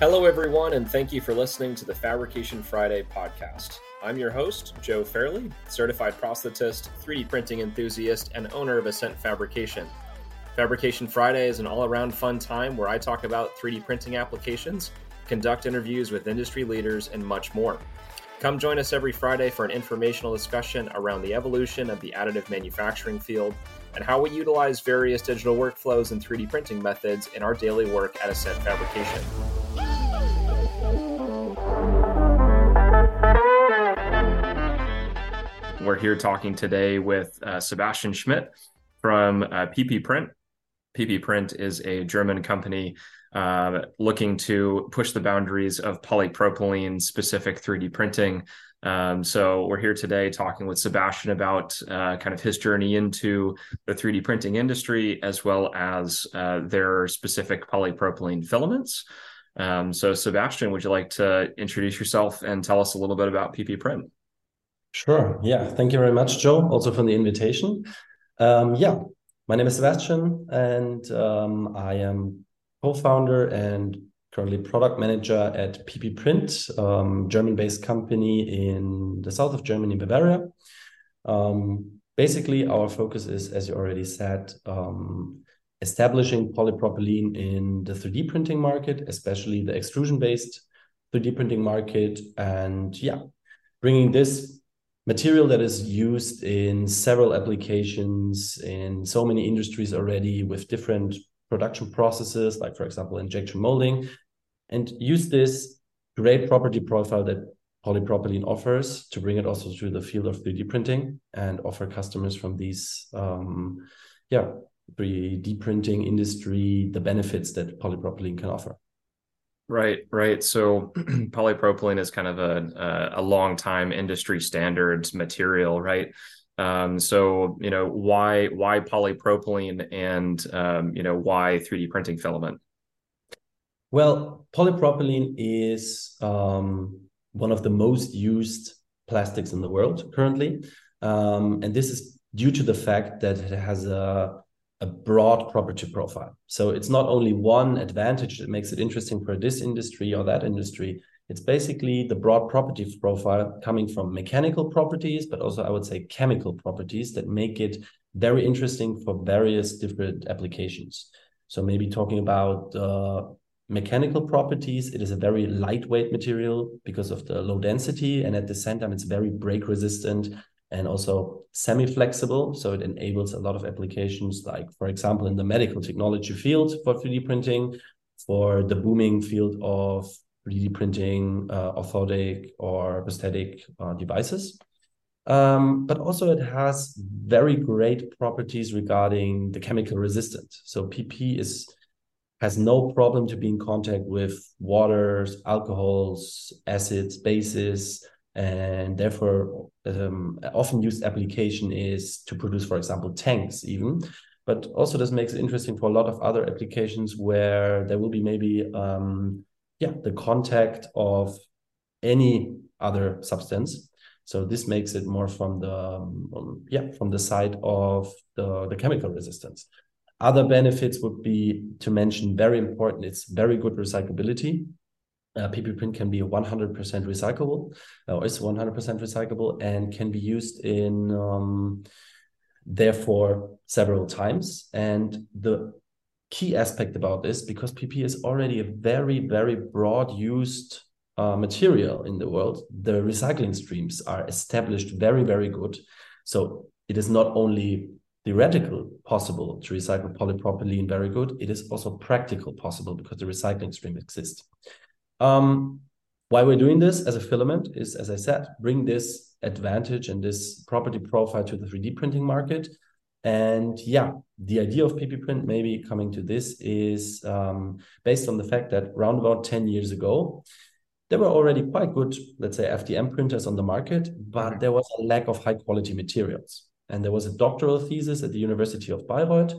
Hello, everyone, and thank you for listening to the Fabrication Friday podcast. I'm your host, Joe Fairley, certified prosthetist, 3D printing enthusiast, and owner of Ascent Fabrication. Fabrication Friday is an all around fun time where I talk about 3D printing applications, conduct interviews with industry leaders, and much more. Come join us every Friday for an informational discussion around the evolution of the additive manufacturing field and how we utilize various digital workflows and 3D printing methods in our daily work at Ascent Fabrication. We're here talking today with uh, Sebastian Schmidt from uh, PPprint. PP Print is a German company uh, looking to push the boundaries of polypropylene specific 3D printing. Um, so we're here today talking with Sebastian about uh, kind of his journey into the 3D printing industry as well as uh, their specific polypropylene filaments. Um, so Sebastian, would you like to introduce yourself and tell us a little bit about PPprint? Sure. Yeah. Thank you very much, Joe, also for the invitation. Um, yeah, my name is Sebastian, and um, I am co-founder and currently product manager at PPprint, um, German-based company in the south of Germany, Bavaria. Um, basically, our focus is, as you already said, um, establishing polypropylene in the 3D printing market, especially the extrusion-based 3D printing market, and yeah, bringing this material that is used in several applications in so many industries already with different production processes, like for example, injection molding, and use this great property profile that polypropylene offers to bring it also to the field of 3D printing and offer customers from these, um, yeah, 3D printing industry the benefits that polypropylene can offer. Right, right. So polypropylene is kind of a a long time industry standards material, right? Um, so you know why why polypropylene and um, you know why 3D printing filament? Well, polypropylene is um, one of the most used plastics in the world currently, um, and this is due to the fact that it has a a broad property profile. So it's not only one advantage that makes it interesting for this industry or that industry. It's basically the broad property profile coming from mechanical properties, but also I would say chemical properties that make it very interesting for various different applications. So maybe talking about uh, mechanical properties, it is a very lightweight material because of the low density, and at the same time, it's very break resistant and also semi-flexible. So it enables a lot of applications, like for example, in the medical technology field for 3D printing, for the booming field of 3D printing, uh, orthotic or prosthetic uh, devices. Um, but also it has very great properties regarding the chemical resistance. So PP is has no problem to be in contact with waters, alcohols, acids, bases, and therefore um, often used application is to produce for example tanks even. But also this makes it interesting for a lot of other applications where there will be maybe um, yeah the contact of any other substance. So this makes it more from the um, yeah from the side of the, the chemical resistance. Other benefits would be to mention very important it's very good recyclability uh, PPprint can be 100% recyclable, or is 100% recyclable, and can be used in um, therefore several times. And the key aspect about this, because PP is already a very, very broad used uh, material in the world, the recycling streams are established very, very good. So it is not only theoretical possible to recycle polypropylene very good, it is also practical possible because the recycling stream exists. Um, why we're doing this as a filament is, as I said, bring this advantage and this property profile to the 3D printing market. And yeah, the idea of PPprint, maybe coming to this, is um, based on the fact that around about 10 years ago, there were already quite good, let's say, FDM printers on the market, but mm-hmm. there was a lack of high quality materials. And there was a doctoral thesis at the University of Bayreuth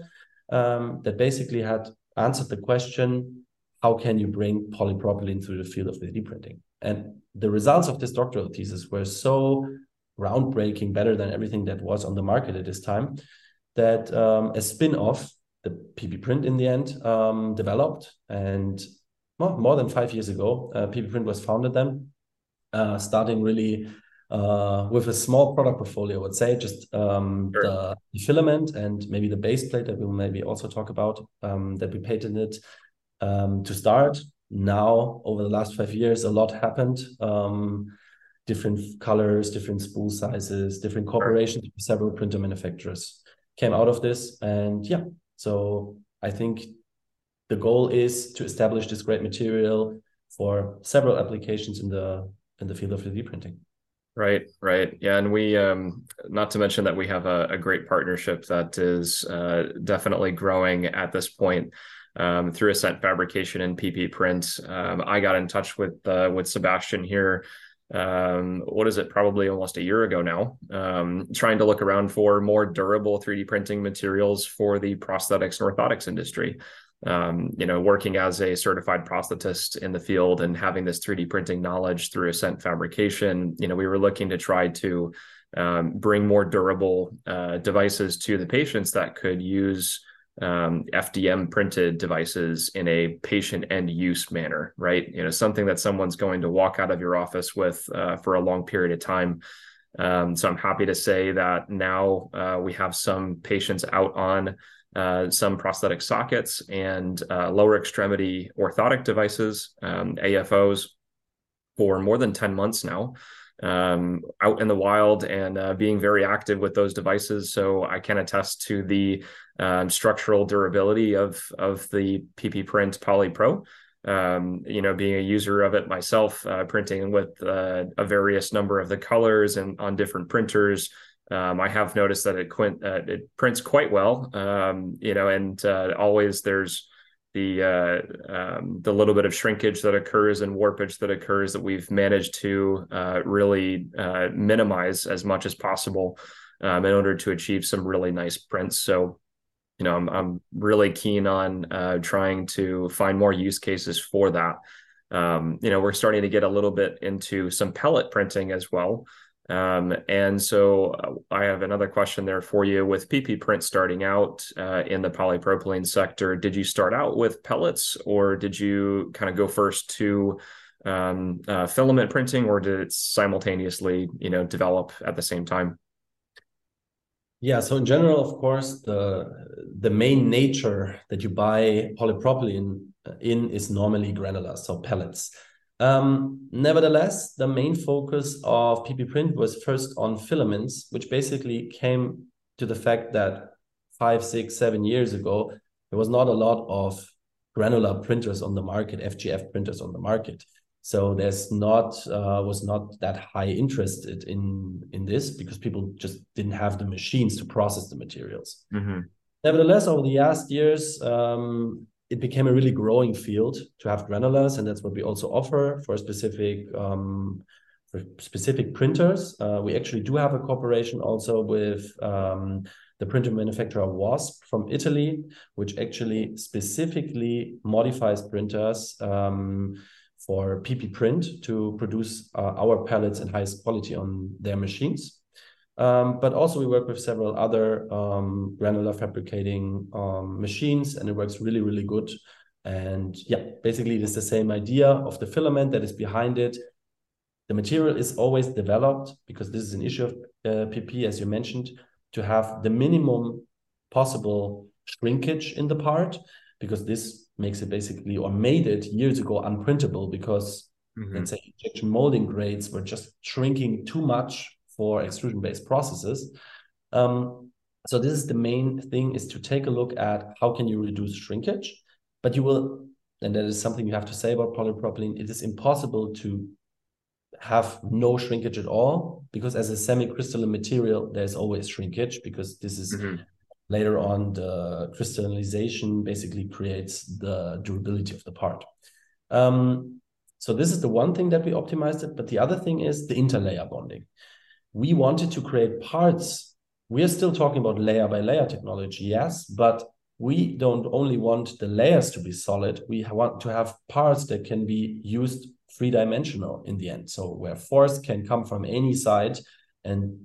um, that basically had answered the question how can you bring polypropylene through the field of 3D printing? And the results of this doctoral thesis were so groundbreaking, better than everything that was on the market at this time, that um, a spin off, the PPprint in the end, um, developed. And well, more than five years ago. Uh, PPprint was founded then, uh, starting really uh, with a small product portfolio, I would say, just um, sure. the, the, filament and maybe the base plate that we will maybe also talk about um, that we patented um, to start. Now, over the last five years, a lot happened. Um, different colors, different spool sizes, different corporations, several printer manufacturers came out of this. And yeah, so I think the goal is to establish this great material for several applications in the in the field of 3D printing. Right, right. Yeah. And we, um, not to mention that we have a, a great partnership that is uh, definitely growing at this point um, through Ascent Fabrication and PPprint. Um, I got in touch with, uh, with Sebastian here. Um, what is it? Probably almost a year ago now. Um, trying to look around for more durable 3D printing materials for the prosthetics and orthotics industry um, you know, working as a certified prosthetist in the field and having this 3D printing knowledge through Ascent Fabrication, you know, we were looking to try to um, bring more durable uh, devices to the patients that could use um, FDM printed devices in a patient end use manner, right? You know, something that someone's going to walk out of your office with uh, for a long period of time. Um, so I'm happy to say that now uh, we have some patients out on uh, some prosthetic sockets and uh, lower extremity orthotic devices, um, AFOs, for more than 10 months now. Um, out in the wild and uh, being very active with those devices. So I can attest to the um, structural durability of of the PPprint Poly Pro. Um, you know, being a user of it myself, uh, printing with uh, a various number of the colors and on different printers, um, I have noticed that it uh, it prints quite well, um, you know, and uh, always there's the uh, um, the little bit of shrinkage that occurs and warpage that occurs that we've managed to uh, really uh, minimize as much as possible um, in order to achieve some really nice prints. So, you know, I'm I'm really keen on uh, trying to find more use cases for that. Um, you know, we're starting to get a little bit into some pellet printing as well. Um, and so uh, I have another question there for you. With PPprint starting out uh, in the polypropylene sector, did you start out with pellets or did you kind of go first to um, uh, filament printing or did it simultaneously, you know, develop at the same time? Yeah, so in general, of course, the the main nature that you buy polypropylene in is normally granular, so pellets. Um, nevertheless, the main focus of PPprint was first on filaments, which basically came to the fact that five, six, seven years ago, there was not a lot of granular printers on the market, FGF printers on the market. So there's not uh, was not that high interested in in this because people just didn't have the machines to process the materials. Mm-hmm. Nevertheless, over the last years, um, it became a really growing field to have granulars, and that's what we also offer for specific um, for specific printers. Uh, we actually do have a cooperation also with um, the printer manufacturer Wasp from Italy, which actually specifically modifies printers um, for PPprint to produce uh, our pellets and highest quality on their machines. Um, but also we work with several other um, granular fabricating um, machines and it works really, really good. And yeah, basically it is the same idea of the filament that is behind it. The material is always developed because this is an issue of uh, PP, as you mentioned, to have the minimum possible shrinkage in the part because this makes it basically or made it years ago unprintable because mm-hmm. let's say injection molding grades were just shrinking too much for extrusion-based processes. Um, so this is the main thing is to take a look at how can you reduce shrinkage, but you will, and that is something you have to say about polypropylene, it is impossible to have no shrinkage at all because as a semi-crystalline material, there's always shrinkage because this is mm-hmm. later on the crystallization basically creates the durability of the part. Um, so this is the one thing that we optimized it, but the other thing is the interlayer bonding we wanted to create parts. We are still talking about layer by layer technology, yes, but we don't only want the layers to be solid, we want to have parts that can be used three dimensional in the end. So where force can come from any side and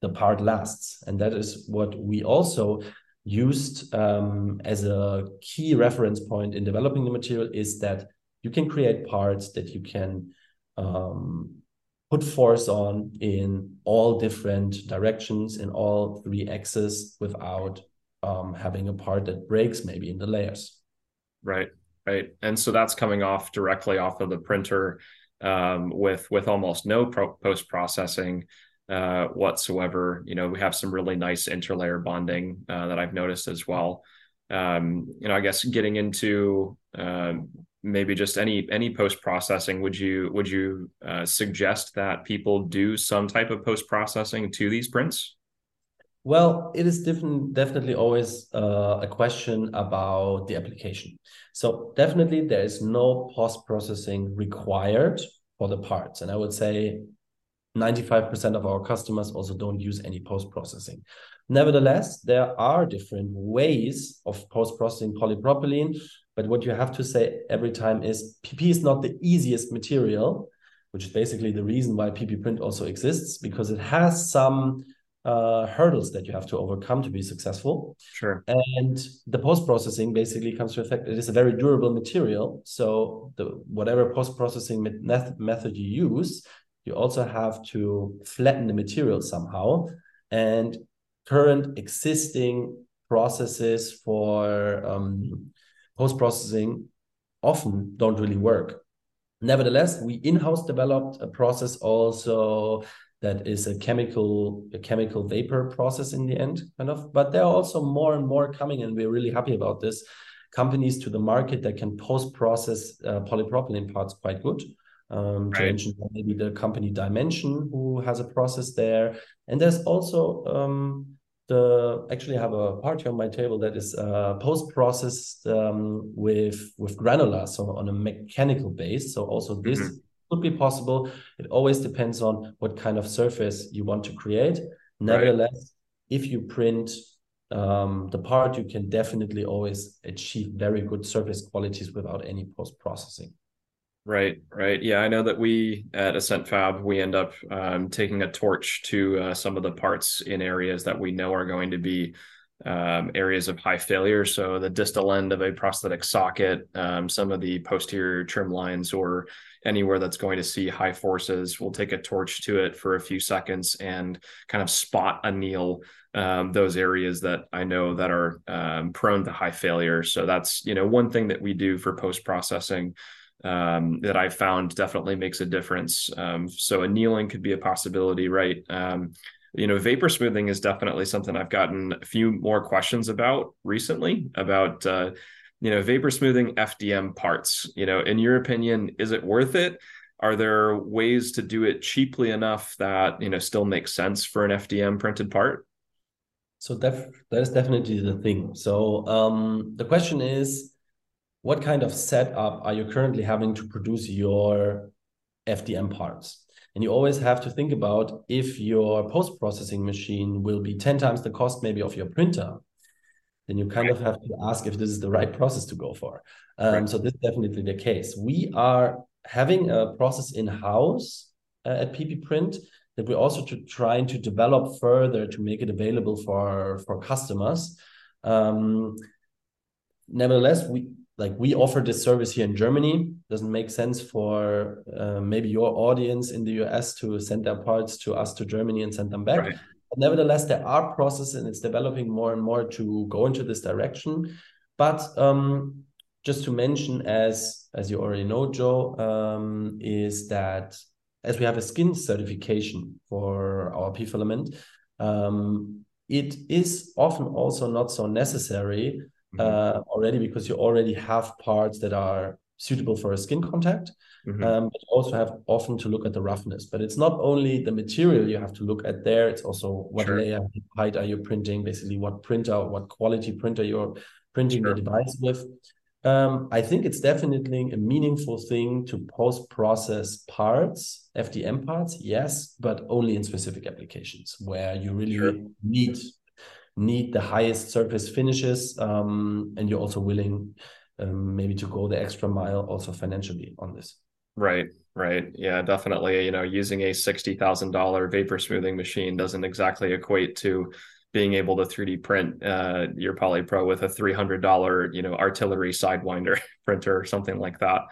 the part lasts. And that is what we also used um, as a key reference point in developing the material is that you can create parts that you can um, put force on in all different directions in all three axes without um, having a part that breaks maybe in the layers. Right, right, and so that's coming off directly off of the printer um, with with almost no post processing uh, whatsoever. You know, we have some really nice interlayer bonding uh, that I've noticed as well. Um, you know, I guess getting into uh, maybe just any any post processing, would you would you uh, suggest that people do some type of post processing to these prints? Well, it is different, definitely always uh, a question about the application. So definitely there is no post processing required for the parts, and I would say 95% of our customers also don't use any post processing. Nevertheless, there are different ways of post processing polypropylene, but what you have to say every time is PP is not the easiest material, which is basically the reason why PPprint also exists because it has some uh, hurdles that you have to overcome to be successful. Sure. And the post processing basically comes to effect. It is a very durable material. So the whatever post processing method method you use, you also have to flatten the material somehow. And current existing processes for um, post processing often don't really work. Nevertheless, we in-house developed a process also that is a chemical a chemical vapor process in the end kind of but there are also more and more coming and we're really happy about this companies to the market that can post process uh, polypropylene parts quite good um, right. to mention maybe the company DyeMansion who has a process there and there's also um, the actually have a part here on my table that is uh, post processed um, with with granular so on a mechanical base so also this mm-hmm could be possible. It always depends on what kind of surface you want to create. Nevertheless, right. if you print um, the part, you can definitely always achieve very good surface qualities without any post processing. Right, right. Yeah, I know that we at Ascent Fab we end up um, taking a torch to uh, some of the parts in areas that we know are going to be um, areas of high failure. So the distal end of a prosthetic socket, um, some of the posterior trim lines, or anywhere that's going to see high forces, we'll take a torch to it for a few seconds and kind of spot anneal um, those areas that I know that are um, prone to high failure. So that's you know one thing that we do for post processing. Um, that I found definitely makes a difference. Um, so annealing could be a possibility, right? Um, you know, vapor smoothing is definitely something I've gotten a few more questions about recently about, uh, you know, vapor smoothing FDM parts. You know, in your opinion, is it worth it? Are there ways to do it cheaply enough that, you know, still makes sense for an FDM printed part? So that that is definitely the thing. So um, the question is, what kind of setup are you currently having to produce your FDM parts? And you always have to think about if your post processing machine will be 10 times the cost maybe of your printer, then you kind of have to ask if this is the right process to go for. Um, right. So, this is definitely the case. We are having a process in house uh, at PPprint that we're also to, trying to develop further to make it available for, for customers. Um, nevertheless, we like we offer this service here in Germany. Doesn't make sense for uh, maybe your audience in the US to send their parts to us to Germany and send them back. Right. But nevertheless, there are processes and it's developing more and more to go into this direction. But um, just to mention, as as you already know, Joe, um, is that as we have a skin certification for our P filament, um, it is often also not so necessary mm-hmm. uh, already because you already have parts that are suitable for a skin contact. Mm-hmm. Um, but you also have often to look at the roughness. But it's not only the material you have to look at there, it's also what sure. layer height are you printing, basically what printer, what quality printer you're printing sure. the device with. Um, I think it's definitely a meaningful thing to post process parts, FDM parts, yes, but only in specific applications where you really sure. need need the highest surface finishes um, and you're also willing um, maybe to go the extra mile also financially on this. Right right. Yeah definitely. You know using a $60000 vapor smoothing machine doesn't exactly equate to being able to 3d print uh, your polypro with a $300 you know artillery sidewinder printer or something like that.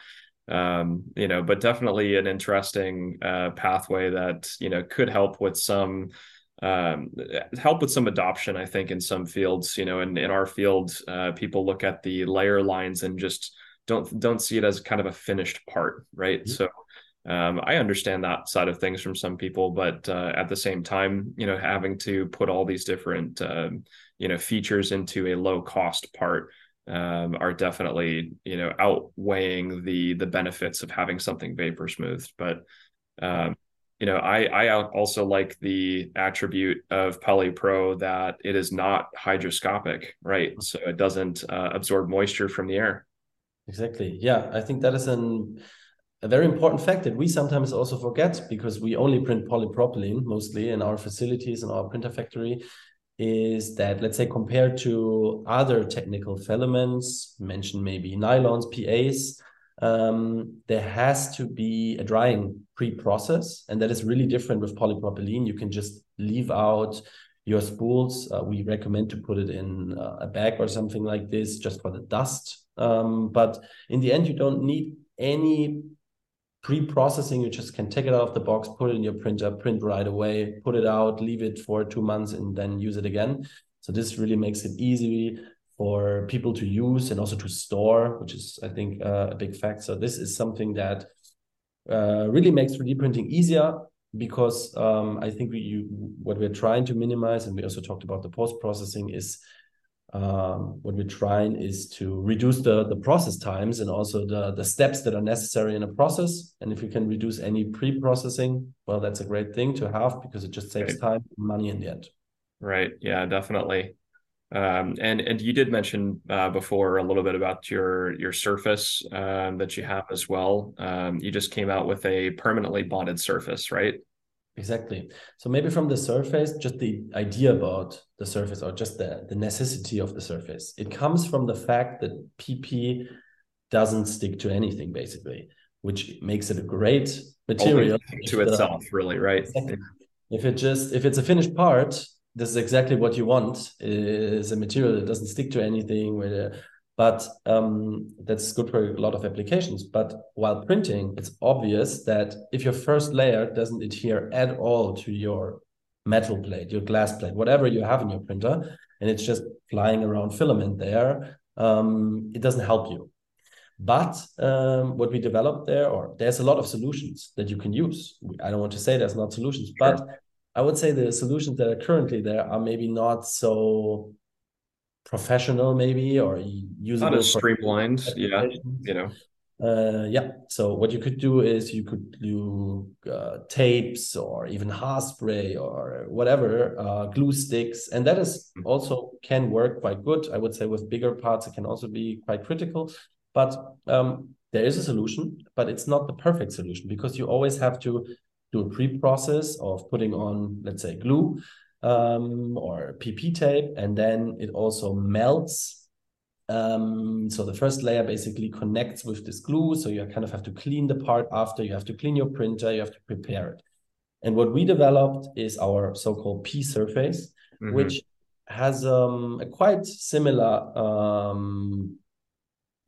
Um, you know, but definitely an interesting uh, pathway that you know could help with some um, help with some adoption. I think in some fields, you know, in in our field, uh, people look at the layer lines and just don't don't see it as kind of a finished part, right? Mm-hmm. So um, I understand that side of things from some people, but uh, at the same time, you know, having to put all these different, uh, you know, features into a low cost part um, are definitely, you know, outweighing the the benefits of having something vapor smoothed. But um, you know, I I also like the attribute of PolyPro that it is not hygroscopic, right? So it doesn't uh, absorb moisture from the air. Exactly. Yeah, I think that is an a very important fact that we sometimes also forget because we only print polypropylene mostly in our facilities in our printer factory is that let's say compared to other technical filaments mentioned maybe nylons PAs um, there has to be a drying pre-process and that is really different with polypropylene. You can just leave out your spools. Uh, we recommend to put it in uh, a bag or something like this just for the dust. Um, but in the end you don't need any pre-processing. You just can take it out of the box put it in your printer print right away put it out leave it for two months and then use it again. So this really makes it easy for people to use and also to store which is i think uh, a big fact so this is something that uh, really makes 3d printing easier because um, i think we you, what we're trying to minimize and we also talked about the post processing is um, what we're trying is to reduce the, the process times and also the, the steps that are necessary in a process. And if you can reduce any pre-processing, well, that's a great thing to have because it just saves right. time and money in the end. Right. Yeah, definitely. Um, and and you did mention uh, before a little bit about your your surface um, that you have as well. Um, you just came out with a permanently bonded surface, right? Exactly. So maybe from the surface, just the idea about the surface or just the, the necessity of the surface, it comes from the fact that PP doesn't stick to anything basically, which makes it a great material to itself, really, right? Exactly. If it just if it's a finished part, this is exactly what you want is a material that doesn't stick to anything but um, that's good for a lot of applications. But while printing, it's obvious that if your first layer doesn't adhere at all to your metal plate, your glass plate, whatever you have in your printer, and it's just flying around filament there, um, it doesn't help you. But um, what we developed there, or there's a lot of solutions that you can use. I don't want to say there's not solutions, sure. but I would say the solutions that are currently there are maybe not so professional maybe or usable not as streamlined yeah you know. Uh, yeah. So what you could do is you could do uh, tapes or even haarspray or whatever uh, glue sticks and that is mm-hmm. also can work quite good. I would say with bigger parts it can also be quite critical. But um, there is a solution but it's not the perfect solution because you always have to do a pre-process of putting on let's say glue um, or PP tape, and then it also melts. Um, so the first layer basically connects with this glue. So you kind of have to clean the part after, you have to clean your printer, you have to prepare it. And what we developed is our so-called P surface, mm-hmm. which has um, a quite similar um,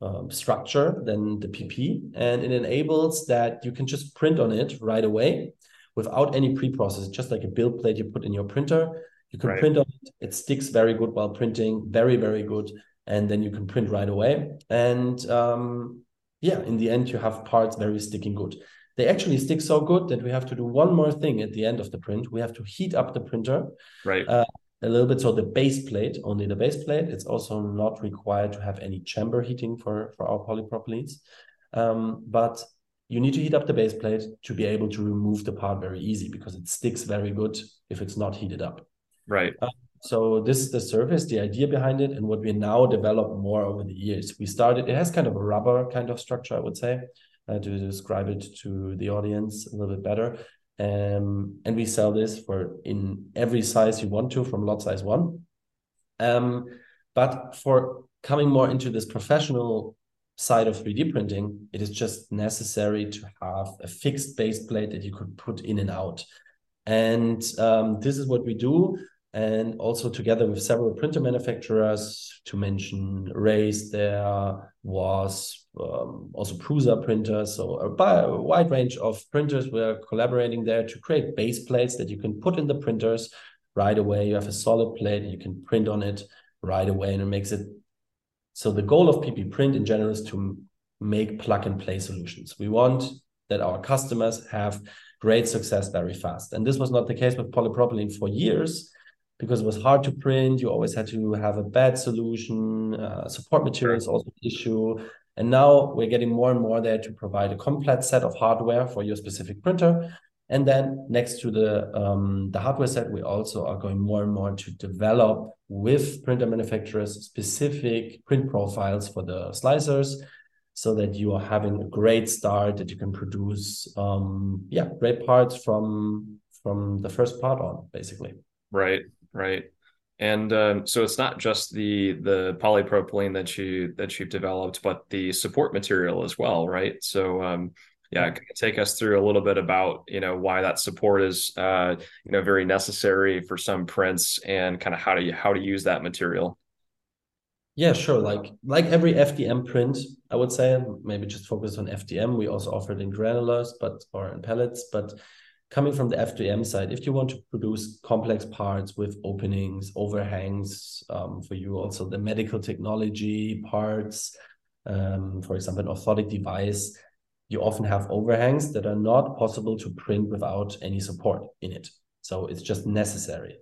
um, structure than the PP, and it enables that you can just print on it right away without any pre-process, just like a build plate you put in your printer. You can right. print on it. It sticks very good while printing, very, very good. And then you can print right away. And um, yeah, in the end, you have parts very sticking good. They actually stick so good that we have to do one more thing at the end of the print. We have to heat up the printer. Right. Uh, a little bit. So the base plate, only the base plate. It's also not required to have any chamber heating for, for our polypropylenes. Um, but you need to heat up the base plate to be able to remove the part very easy because it sticks very good if it's not heated up. Right. Uh, so this is the surface, the idea behind it, and what we now develop more over the years. We started. It has kind of a rubber kind of structure, I would say, uh, to describe it to the audience a little bit better. Um, and we sell this for in every size you want to, from lot size one. Um, but for coming more into this professional side of 3D printing, it is just necessary to have a fixed base plate that you could put in and out. And um, this is what we do. And also together with several printer manufacturers to mention Raise there was um, also Prusa printers. So a, a, wide range of printers. We're collaborating there to create base plates that you can put in the printers right away. You have a solid plate and you can print on it right away and it makes it so the goal of PPprint in general is to make plug and play solutions. We want that our customers have great success very fast. And this was not the case with polypropylene for years because it was hard to print. You always had to have a bad solution. Uh, support materials also an issue. And now we're getting more and more there to provide a complete set of hardware for your specific printer. And then next to the um, the hardware set, we also are going more and more to develop with printer manufacturers specific print profiles for the slicers, so that you are having a great start that you can produce um, yeah great parts from from the first part on basically. Right right? And um, so it's not just the the polypropylene that you that you've developed, but the support material as well, right? So um, yeah, take us through a little bit about you know why that support is uh, you know very necessary for some prints and kind of how to you how to use that material. Yeah, sure. Like like every FDM print, I would say maybe just focus on FDM. We also offer it in granulars, but or in pellets, but coming from the FDM side, if you want to produce complex parts with openings, overhangs, um, for you also the medical technology parts, um, for example, an orthotic device, you often have overhangs that are not possible to print without any support in it. So it's just necessary.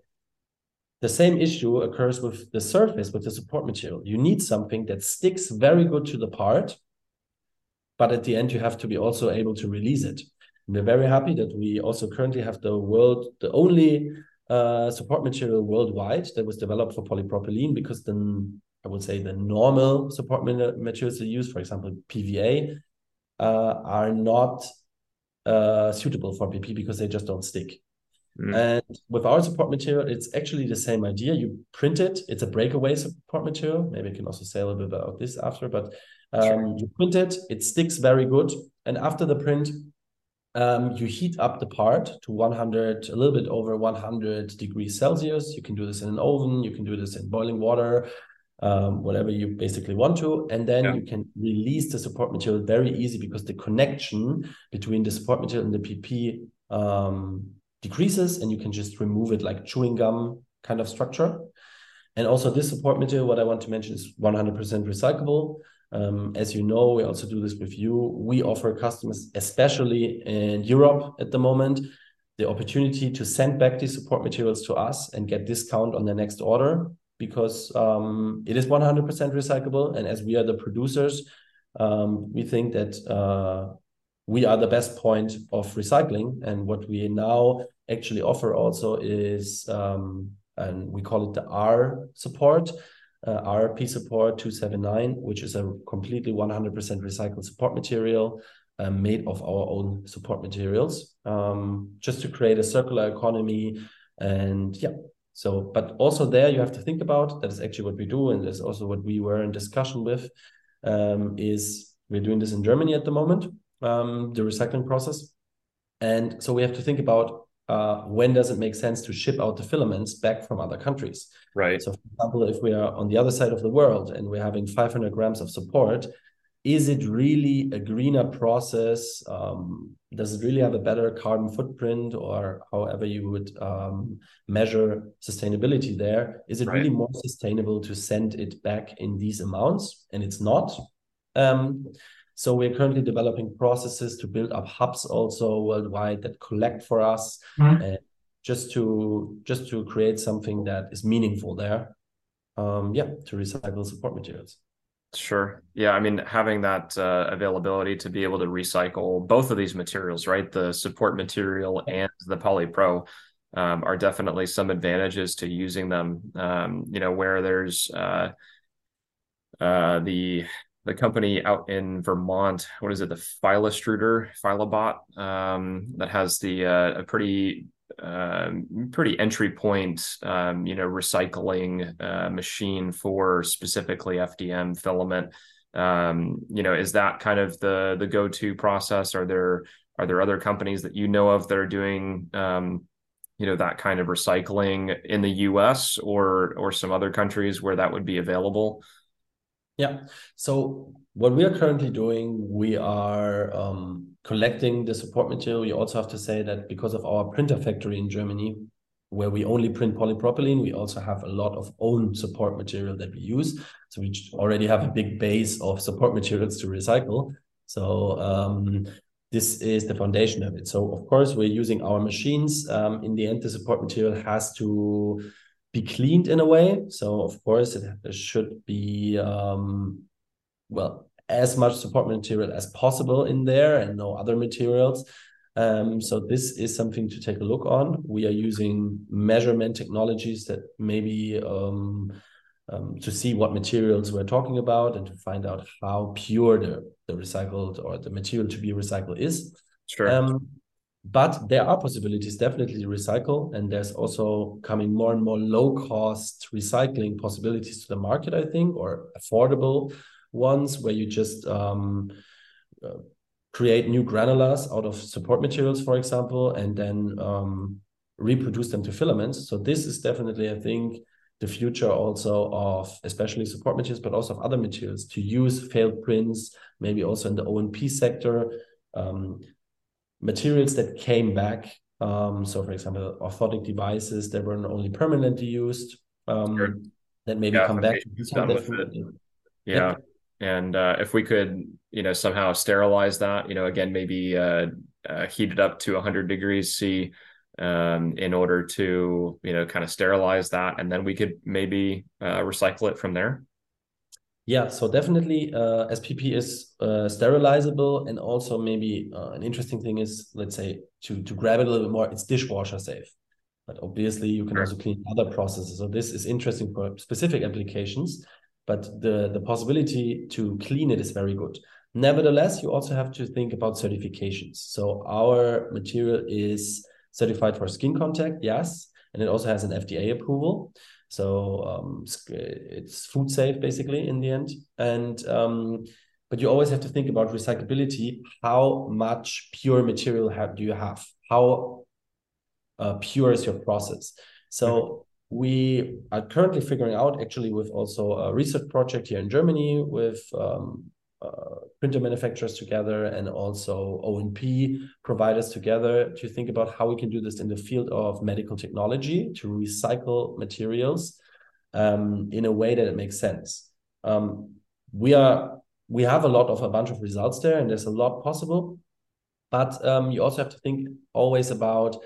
The same issue occurs with the surface, with the support material. You need something that sticks very good to the part, but at the end, you have to be also able to release it. We're very happy that we also currently have the world, the only uh, support material worldwide that was developed for polypropylene because then I would say the normal support materials they use, for example, PVA, uh, are not uh, suitable for PP because they just don't stick. Mm. And with our support material, it's actually the same idea. You print it, it's a breakaway support material. Maybe I can also say a little bit about this after, but um, sure. you print it, it sticks very good. And after the print, um, you heat up the part to 100, a little bit over 100 degrees Celsius. You can do this in an oven, you can do this in boiling water, um, whatever you basically want to. And then yeah. you can release the support material very easy because the connection between the support material and the PP um, decreases and you can just remove it like chewing gum kind of structure. And also this support material, what I want to mention is 100% recyclable. Um, as you know, we also do this with you. We offer customers, especially in Europe at the moment, the opportunity to send back these support materials to us and get discount on the next order because um, it is 100% recyclable. And as we are the producers, um, we think that uh, we are the best point of recycling. And what we now actually offer also is, um, and we call it the R support uh, RP support 279, which is a completely 100% recycled support material uh, made of our own support materials, um, just to create a circular economy. And yeah, so, but also there you have to think about that is actually what we do, and that's also what we were in discussion with. Um, is we're doing this in Germany at the moment, um, the recycling process, and so we have to think about uh, when does it make sense to ship out the filaments back from other countries? Right. So, for example, if we are on the other side of the world and we're having 500 grams of support, is it really a greener process? Um, does it really have a better carbon footprint, or however you would um, measure sustainability there? Is it right. really more sustainable to send it back in these amounts? And it's not. Um, so we're currently developing processes to build up hubs also worldwide that collect for us, mm-hmm. just to just to create something that is meaningful there. Um, yeah, to recycle support materials. Sure. Yeah. I mean, having that uh, availability to be able to recycle both of these materials, right? The support material and the polypro um, are definitely some advantages to using them. Um, you know, where there's uh, uh, the the company out in Vermont. What is it? The Filastruder, Filabot, um, that has the uh, a pretty um, pretty entry point, um, you know, recycling uh, machine for specifically FDM filament. Um, you know, is that kind of the the go to process? Are there are there other companies that you know of that are doing um, you know that kind of recycling in the US or or some other countries where that would be available? Yeah. So what we are currently doing, we are um, collecting the support material. You also have to say that because of our printer factory in Germany, where we only print polypropylene, we also have a lot of own support material that we use. So we already have a big base of support materials to recycle. So um, this is the foundation of it. So of course we're using our machines. Um, in the end, the support material has to be cleaned in a way. So of course it should be um, well as much support material as possible in there and no other materials. Um, so this is something to take a look on. We are using measurement technologies that maybe um, um, to see what materials we're talking about and to find out how pure the, the recycled or the material to be recycled is. Sure. But there are possibilities definitely to recycle, and there's also coming more and more low cost recycling possibilities to the market, I think, or affordable ones where you just um, uh, create new granulars out of support materials, for example, and then um, reproduce them to filaments. So this is definitely, I think, the future also of especially support materials, but also of other materials to use failed prints, maybe also in the O&P sector, um, materials that came back. Um, so, for example, orthotic devices that were not only permanently used, um, sure. that maybe yeah, come back. Yeah. yeah. And uh, if we could, you know, somehow sterilize that, you know, again, maybe uh, uh, heat it up to 100 degrees C um, in order to you know kind of sterilize that, and then we could maybe uh, recycle it from there. Yeah, so definitely uh, SPP is uh, sterilizable, and also maybe uh, an interesting thing is, let's say, to to grab it a little bit more, it's dishwasher safe. But obviously, you can also clean other processes. So this is interesting for specific applications, but the the possibility to clean it is very good. Nevertheless, you also have to think about certifications. So our material is certified for skin contact, yes, and it also has an FDA approval. So um, it's food safe basically in the end. And um, but you always have to think about recyclability. How much pure material have do you have? How uh, pure is your process? So mm-hmm. we are currently figuring out actually with also a research project here in Germany with um, printer manufacturers together and also O&P providers together to think about how we can do this in the field of medical technology to recycle materials um, in a way that it makes sense. Um, we are we have a lot of a bunch of results there, and there's a lot possible. But um, you also have to think always about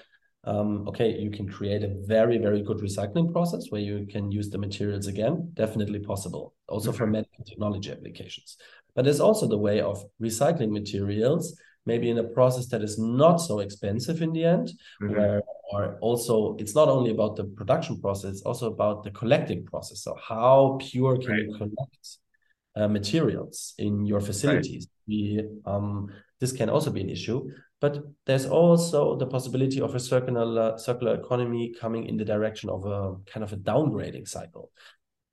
um, okay, you can create a very, very good recycling process where you can use the materials again. Definitely possible. Also for medical technology applications. But there's also the way of recycling materials, maybe in a process that is not so expensive in the end, mm-hmm. where or also it's not only about the production process, it's also about the collecting process. So how pure can right. you collect uh, materials in your facilities? Right. We, um, this can also be an issue. But there's also the possibility of a circular circular economy coming in the direction of a kind of a downgrading cycle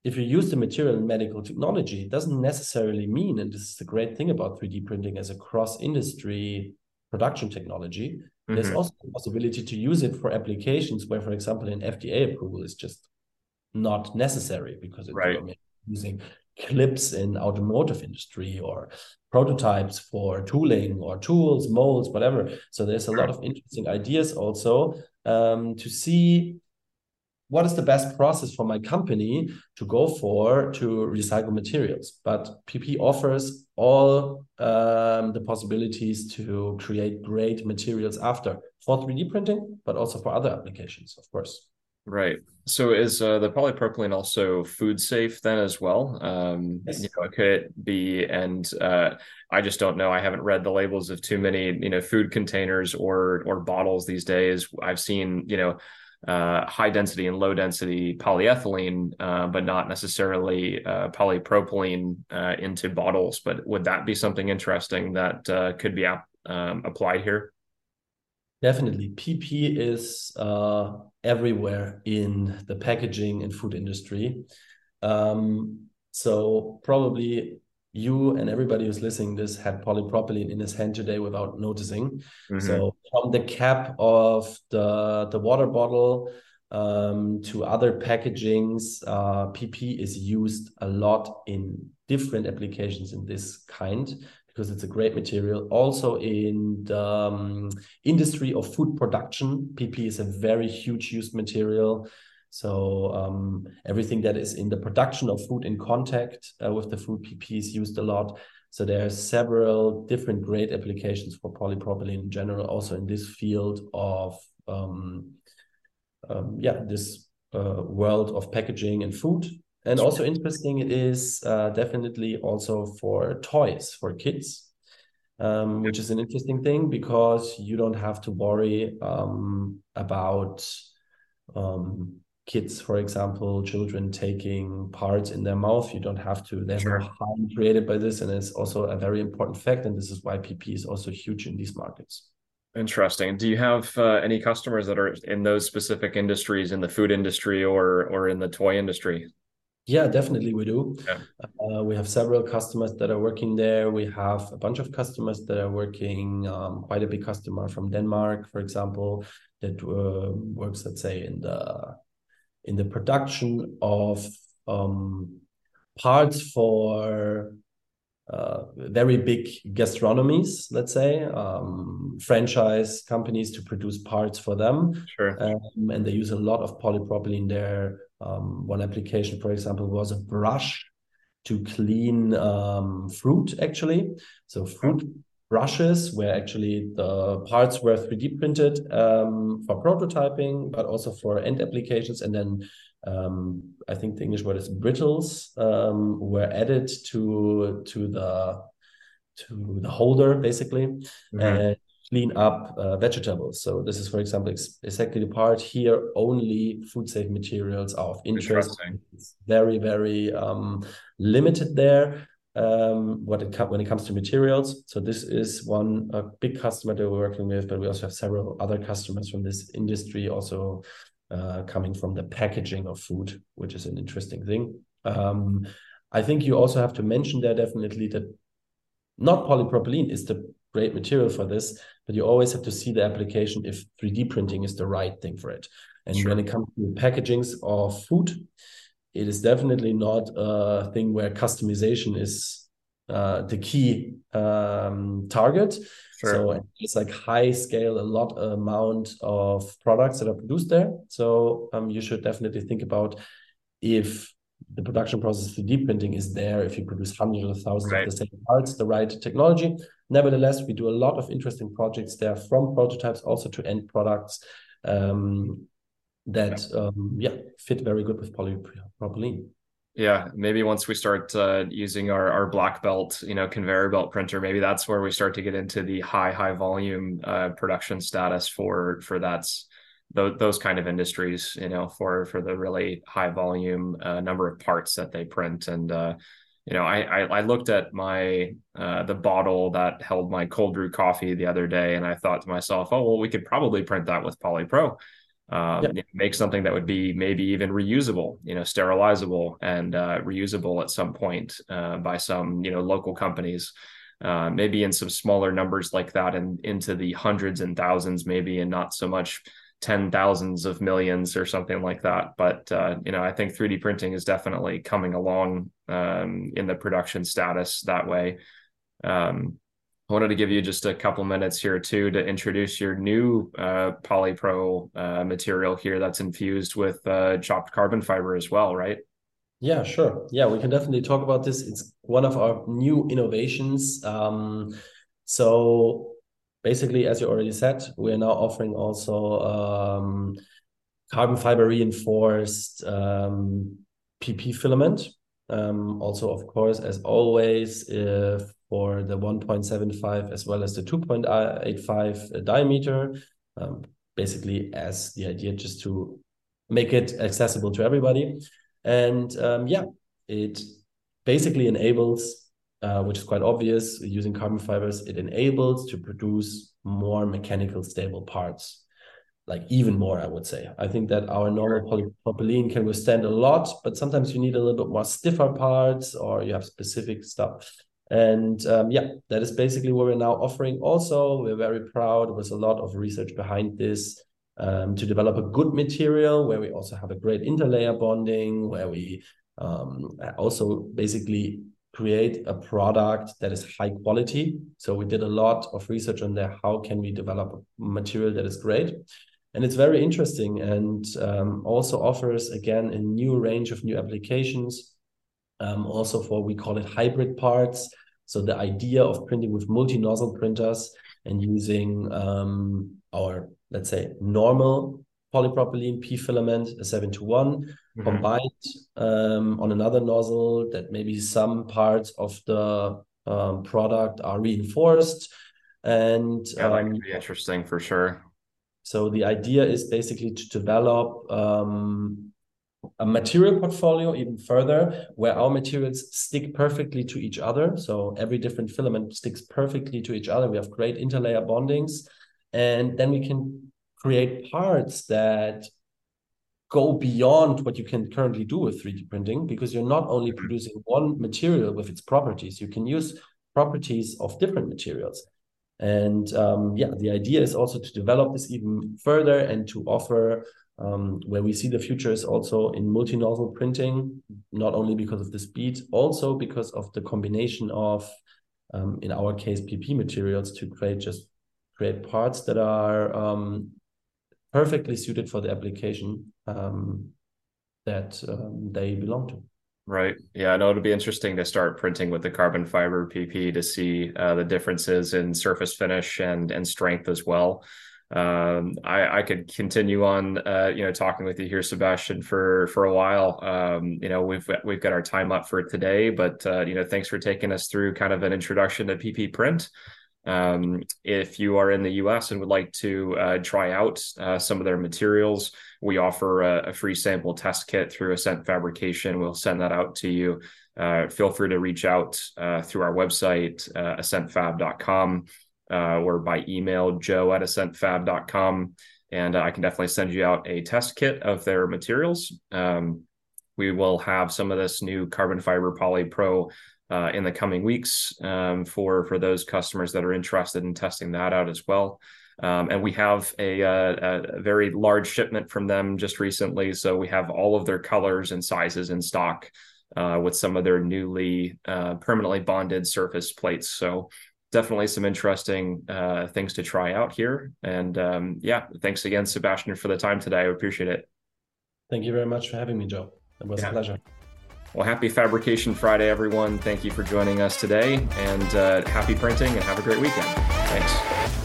if you use the material in medical technology, it doesn't necessarily mean, and this is the great thing about 3D printing as a cross industry production technology, mm-hmm. there's also the possibility to use it for applications where, for example, an FDA approval is just not necessary because it's right. using clips in automotive industry or prototypes for tooling or tools, molds, whatever. So there's a lot of interesting ideas also um, to see what is the best process for my company to go for to recycle materials? But pp offers all um, the possibilities to create great materials after for 3d printing but also for other applications of course. Right. So is uh, the polypropylene also food safe then as well? Um yes. you know it could it be and uh i just don't know. I haven't read the labels of too many you know food containers or or bottles these days. I've seen you know uh, high density and low density polyethylene, uh, but not necessarily uh, polypropylene uh, into bottles. But would that be something interesting that uh, could be ap- um, applied here? Definitely. PP is uh, everywhere in the packaging and food industry. Um, so, probably you and everybody who's listening this had polypropylene in his hand today without noticing. Mm-hmm. So from the cap of the the water bottle um, to other packagings, uh, PP is used a lot in different applications in this kind because it's a great material. Also in the um, industry of food production, PP is a very huge used material. So um, everything that is in the production of food in contact uh, with the food PP is used a lot. So there are several different great applications for polypropylene in general, also in this field of um, um, yeah this uh, world of packaging and food. And also interesting it is uh, definitely also for toys for kids, um, which is an interesting thing because you don't have to worry um, about um, kids, for example, children taking parts in their mouth. You don't have to. There's sure. no harm created by this, and it's also a very important fact. And this is why PP is also huge in these markets. Interesting. Do you have uh, any customers that are in those specific industries, in the food industry or or in the toy industry? Yeah, definitely we do. Yeah. Uh, we have several customers that are working there. We have a bunch of customers that are working. Um, quite a big customer from Denmark, for example, that uh, works, let's say, in the in the production of um, parts for uh, very big gastronomies, let's say, um, franchise companies to produce parts for them. Sure. Um, and they use a lot of polypropylene there. Um, one application, for example, was a brush to clean um, fruit, actually. So fruit brushes where actually the parts were 3D printed um, for prototyping, but also for end applications. And then um, I think the English word is brittles um, were added to to the to the holder basically mm-hmm. and clean up uh, vegetables. So this is, for example, ex- exactly the part here. Only food safe materials are of interest. It's very very um, limited there. Um, what it when it comes to materials. So this is one a big customer that we're working with, but we also have several other customers from this industry also uh, coming from the packaging of food, which is an interesting thing. Um, I think you also have to mention there definitely that not polypropylene is the great material for this, but you always have to see the application if 3D printing is the right thing for it. And sure. when it comes to packagings of food, it is definitely not a thing where customization is uh, the key um, target. Sure. So it's like high scale, a lot amount of products that are produced there. So um, you should definitely think about if the production process 3D printing is there, if you produce hundreds of thousands right. of the same parts, the right technology. Nevertheless, we do a lot of interesting projects there from prototypes also to end products um, that yeah. Um, yeah. fit very good with polypropylene. Yeah, maybe once we start uh, using our, our black belt, you know, conveyor belt printer, maybe that's where we start to get into the high high volume uh, production status for for that's those those kind of industries, you know, for for the really high volume uh, number of parts that they print. And uh, you know, I, I, I looked at my uh, the bottle that held my cold brew coffee the other day, and I thought to myself, oh well, we could probably print that with polypro um, yep. make something that would be maybe even reusable, you know, sterilizable and uh, reusable at some point uh, by some, you know, local companies. Uh, maybe in some smaller numbers like that and into the hundreds and thousands maybe and not so much ten thousands of millions or something like that but uh, you know i think 3d printing is definitely coming along um, in the production status that way um, wanted to give you just a couple minutes here too to introduce your new uh, polypro uh, material here that's infused with uh, chopped carbon fiber as well, right? Yeah, sure. Yeah, we can definitely talk about this. It's one of our new innovations. Um, so basically, as you already said, we're now offering also um, carbon fiber reinforced um, PP filament. Um, also, of course, as always, if for the 1.75 as well as the 2.85 diameter, um, basically as the idea just to make it accessible to everybody. And um, yeah, it basically enables, uh, which is quite obvious, using carbon fibers, it enables to produce more mechanical stable parts. like even more i would say i think that our normal polypropylene can withstand a lot but sometimes you need a little bit more stiffer parts or you have specific stuff and um, yeah that is basically what we're now offering. Also we're very proud with a lot of research behind this um, to develop a good material where we also have a great interlayer bonding where we um, also basically create a product that is high quality. So we did a lot of research on there how can we develop a material that is great? And it's very interesting and um, also offers again a new range of new applications um, also for what we call it hybrid parts. So the idea of printing with multi-nozzle printers and using um, our let's say normal polypropylene p filament a 7 to one mm-hmm. combined um, on another nozzle that maybe some parts of the um, product are reinforced. And yeah, that could be interesting for sure. so the idea is basically to develop um, a material portfolio even further where our materials stick perfectly to each other. So every different filament sticks perfectly to each other. We have great interlayer bondings. And then we can create parts that go beyond what you can currently do with 3D printing because you're not only mm-hmm. producing one material with its properties, you can use properties of different materials. And um, yeah, the idea is also to develop this even further and to offer um, where we see the future is also in multi-nozzle printing, not only because of the speed, also because of the combination of, um, in our case, PP materials to create just create parts that are um, perfectly suited for the application um, that um, they belong to. Right. Yeah. I know it'll be interesting to start printing with the carbon fiber PP to see uh, the differences in surface finish and and strength as well. Um, I, I could continue on, uh, you know, talking with you here, Sebastian, for for a while. Um, you know, we've we've got our time up for today, but uh, you know, thanks for taking us through kind of an introduction to PPprint. Um, if you are in the US and would like to uh, try out uh, some of their materials, we offer a, a, free sample test kit through Ascent Fabrication. We'll send that out to you. Uh, feel free to reach out uh, through our website, uh, ascentfab.com, uh, or by email, joe at ascentfab.com. And I can definitely send you out a test kit of their materials. Um, we will have some of this new carbon fiber poly pro uh, in the coming weeks um, for for those customers that are interested in testing that out as well. Um, and we have a, a, uh, a, very large shipment from them just recently, so we have all of their colors and sizes in stock uh, with some of their newly uh, permanently bonded surface plates. So definitely some interesting uh, things to try out here. And um, yeah, thanks again, Sebastian, for the time today. I appreciate it. Thank you very much for having me, Joe. It was yeah. a pleasure. Well, happy Fabrication Friday, everyone. Thank you for joining us today, and uh, happy printing, and have a great weekend. Thanks.